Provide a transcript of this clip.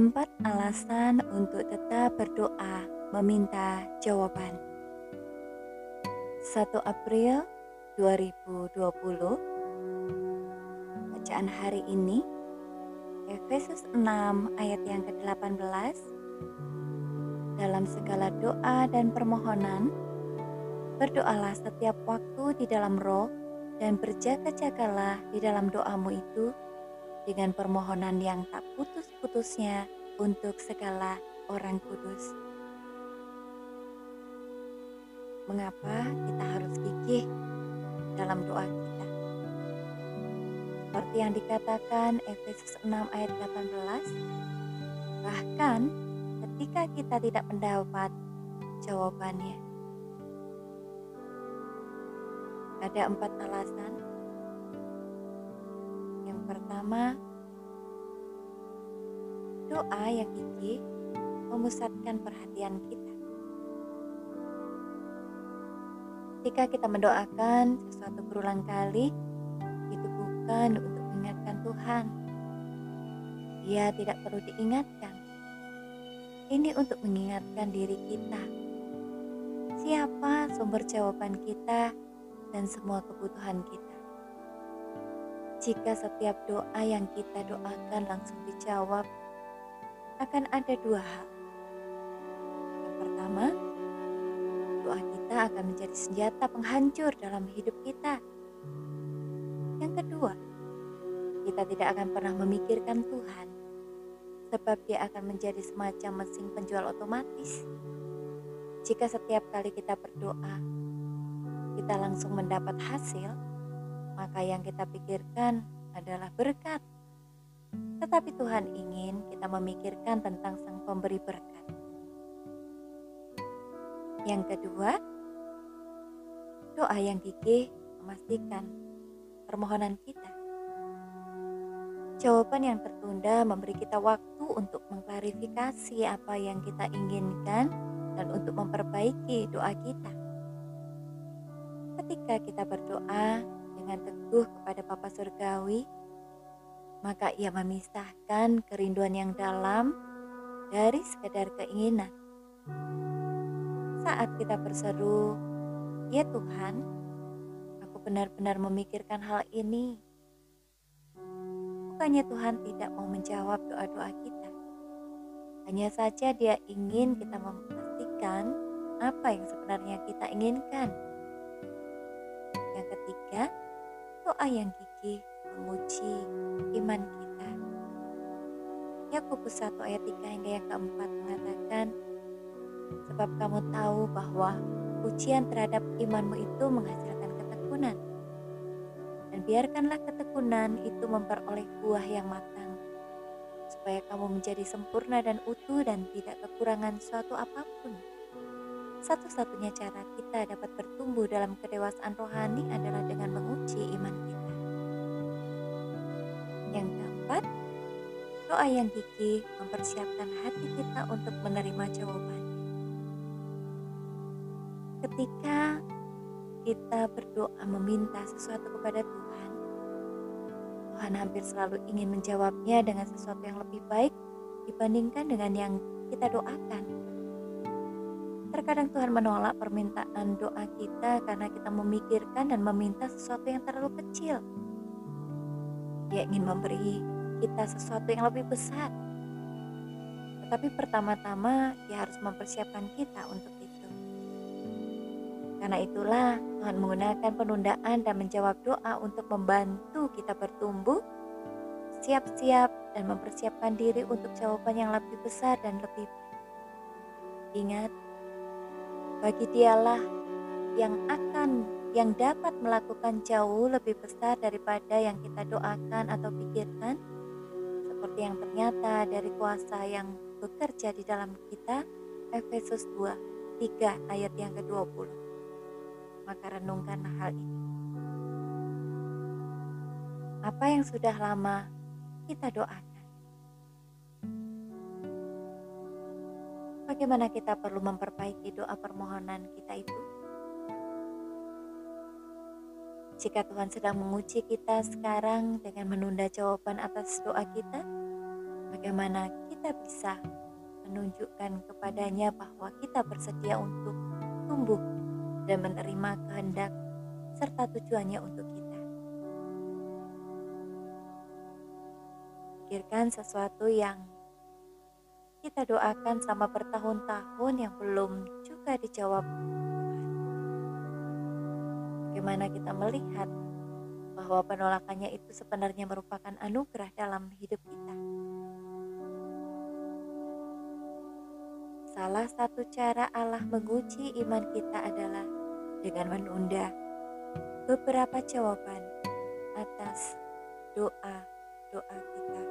Empat alasan untuk tetap berdoa meminta jawaban. 1 April 2020 Bacaan hari ini Efesus 6 ayat yang ke-18 Dalam segala doa dan permohonan berdoalah setiap waktu di dalam roh dan berjaga-jagalah di dalam doamu itu dengan permohonan yang tak putus-putusnya untuk segala orang kudus. Mengapa kita harus gigih dalam doa kita? Seperti yang dikatakan Efesus 6 ayat 18, bahkan ketika kita tidak mendapat jawabannya. Ada empat alasan pertama, doa yang gigih memusatkan perhatian kita. Jika kita mendoakan sesuatu berulang kali, itu bukan untuk mengingatkan Tuhan. Dia tidak perlu diingatkan. Ini untuk mengingatkan diri kita. Siapa sumber jawaban kita dan semua kebutuhan kita? Jika setiap doa yang kita doakan langsung dijawab, akan ada dua hal. Yang pertama, doa kita akan menjadi senjata penghancur dalam hidup kita. Yang kedua, kita tidak akan pernah memikirkan Tuhan, sebab Dia akan menjadi semacam mesin penjual otomatis. Jika setiap kali kita berdoa, kita langsung mendapat hasil maka yang kita pikirkan adalah berkat. Tetapi Tuhan ingin kita memikirkan tentang Sang Pemberi berkat. Yang kedua, doa yang gigih memastikan permohonan kita. Jawaban yang tertunda memberi kita waktu untuk mengklarifikasi apa yang kita inginkan dan untuk memperbaiki doa kita. Ketika kita berdoa, dengan teguh kepada Bapa Surgawi, maka ia memisahkan kerinduan yang dalam dari sekedar keinginan. Saat kita berseru, "Ya Tuhan, aku benar-benar memikirkan hal ini." Bukannya Tuhan tidak mau menjawab doa-doa kita. Hanya saja Dia ingin kita memastikan apa yang sebenarnya kita inginkan. Yang ketiga, doa yang gigih menguji iman kita. Yakobus 1 ayat 3 hingga yang keempat mengatakan, Sebab kamu tahu bahwa ujian terhadap imanmu itu menghasilkan ketekunan. Dan biarkanlah ketekunan itu memperoleh buah yang matang, supaya kamu menjadi sempurna dan utuh dan tidak kekurangan suatu apa pun. Satu-satunya cara kita dapat bertumbuh dalam kedewasaan rohani adalah dengan menguji doa yang gigih mempersiapkan hati kita untuk menerima jawaban. Ketika kita berdoa meminta sesuatu kepada Tuhan, Tuhan hampir selalu ingin menjawabnya dengan sesuatu yang lebih baik dibandingkan dengan yang kita doakan. Terkadang Tuhan menolak permintaan doa kita karena kita memikirkan dan meminta sesuatu yang terlalu kecil. Dia ingin memberi kita sesuatu yang lebih besar. Tetapi pertama-tama dia harus mempersiapkan kita untuk itu. Karena itulah Tuhan menggunakan penundaan dan menjawab doa untuk membantu kita bertumbuh, siap-siap dan mempersiapkan diri untuk jawaban yang lebih besar dan lebih baik. Ingat, bagi dialah yang akan yang dapat melakukan jauh lebih besar daripada yang kita doakan atau pikirkan yang ternyata dari kuasa yang bekerja di dalam kita Efesus 2 3 ayat yang ke-20 maka renungkan hal ini. Apa yang sudah lama kita doakan? Bagaimana kita perlu memperbaiki doa permohonan kita itu? Jika Tuhan sedang menguji kita sekarang dengan menunda jawaban atas doa kita, bagaimana kita bisa menunjukkan kepadanya bahwa kita bersedia untuk tumbuh dan menerima kehendak serta tujuannya untuk kita. Pikirkan sesuatu yang kita doakan selama bertahun-tahun yang belum juga dijawab. Bagaimana kita melihat bahwa penolakannya itu sebenarnya merupakan anugerah dalam hidup kita. Salah satu cara Allah menguji iman kita adalah dengan menunda beberapa jawaban atas doa-doa kita.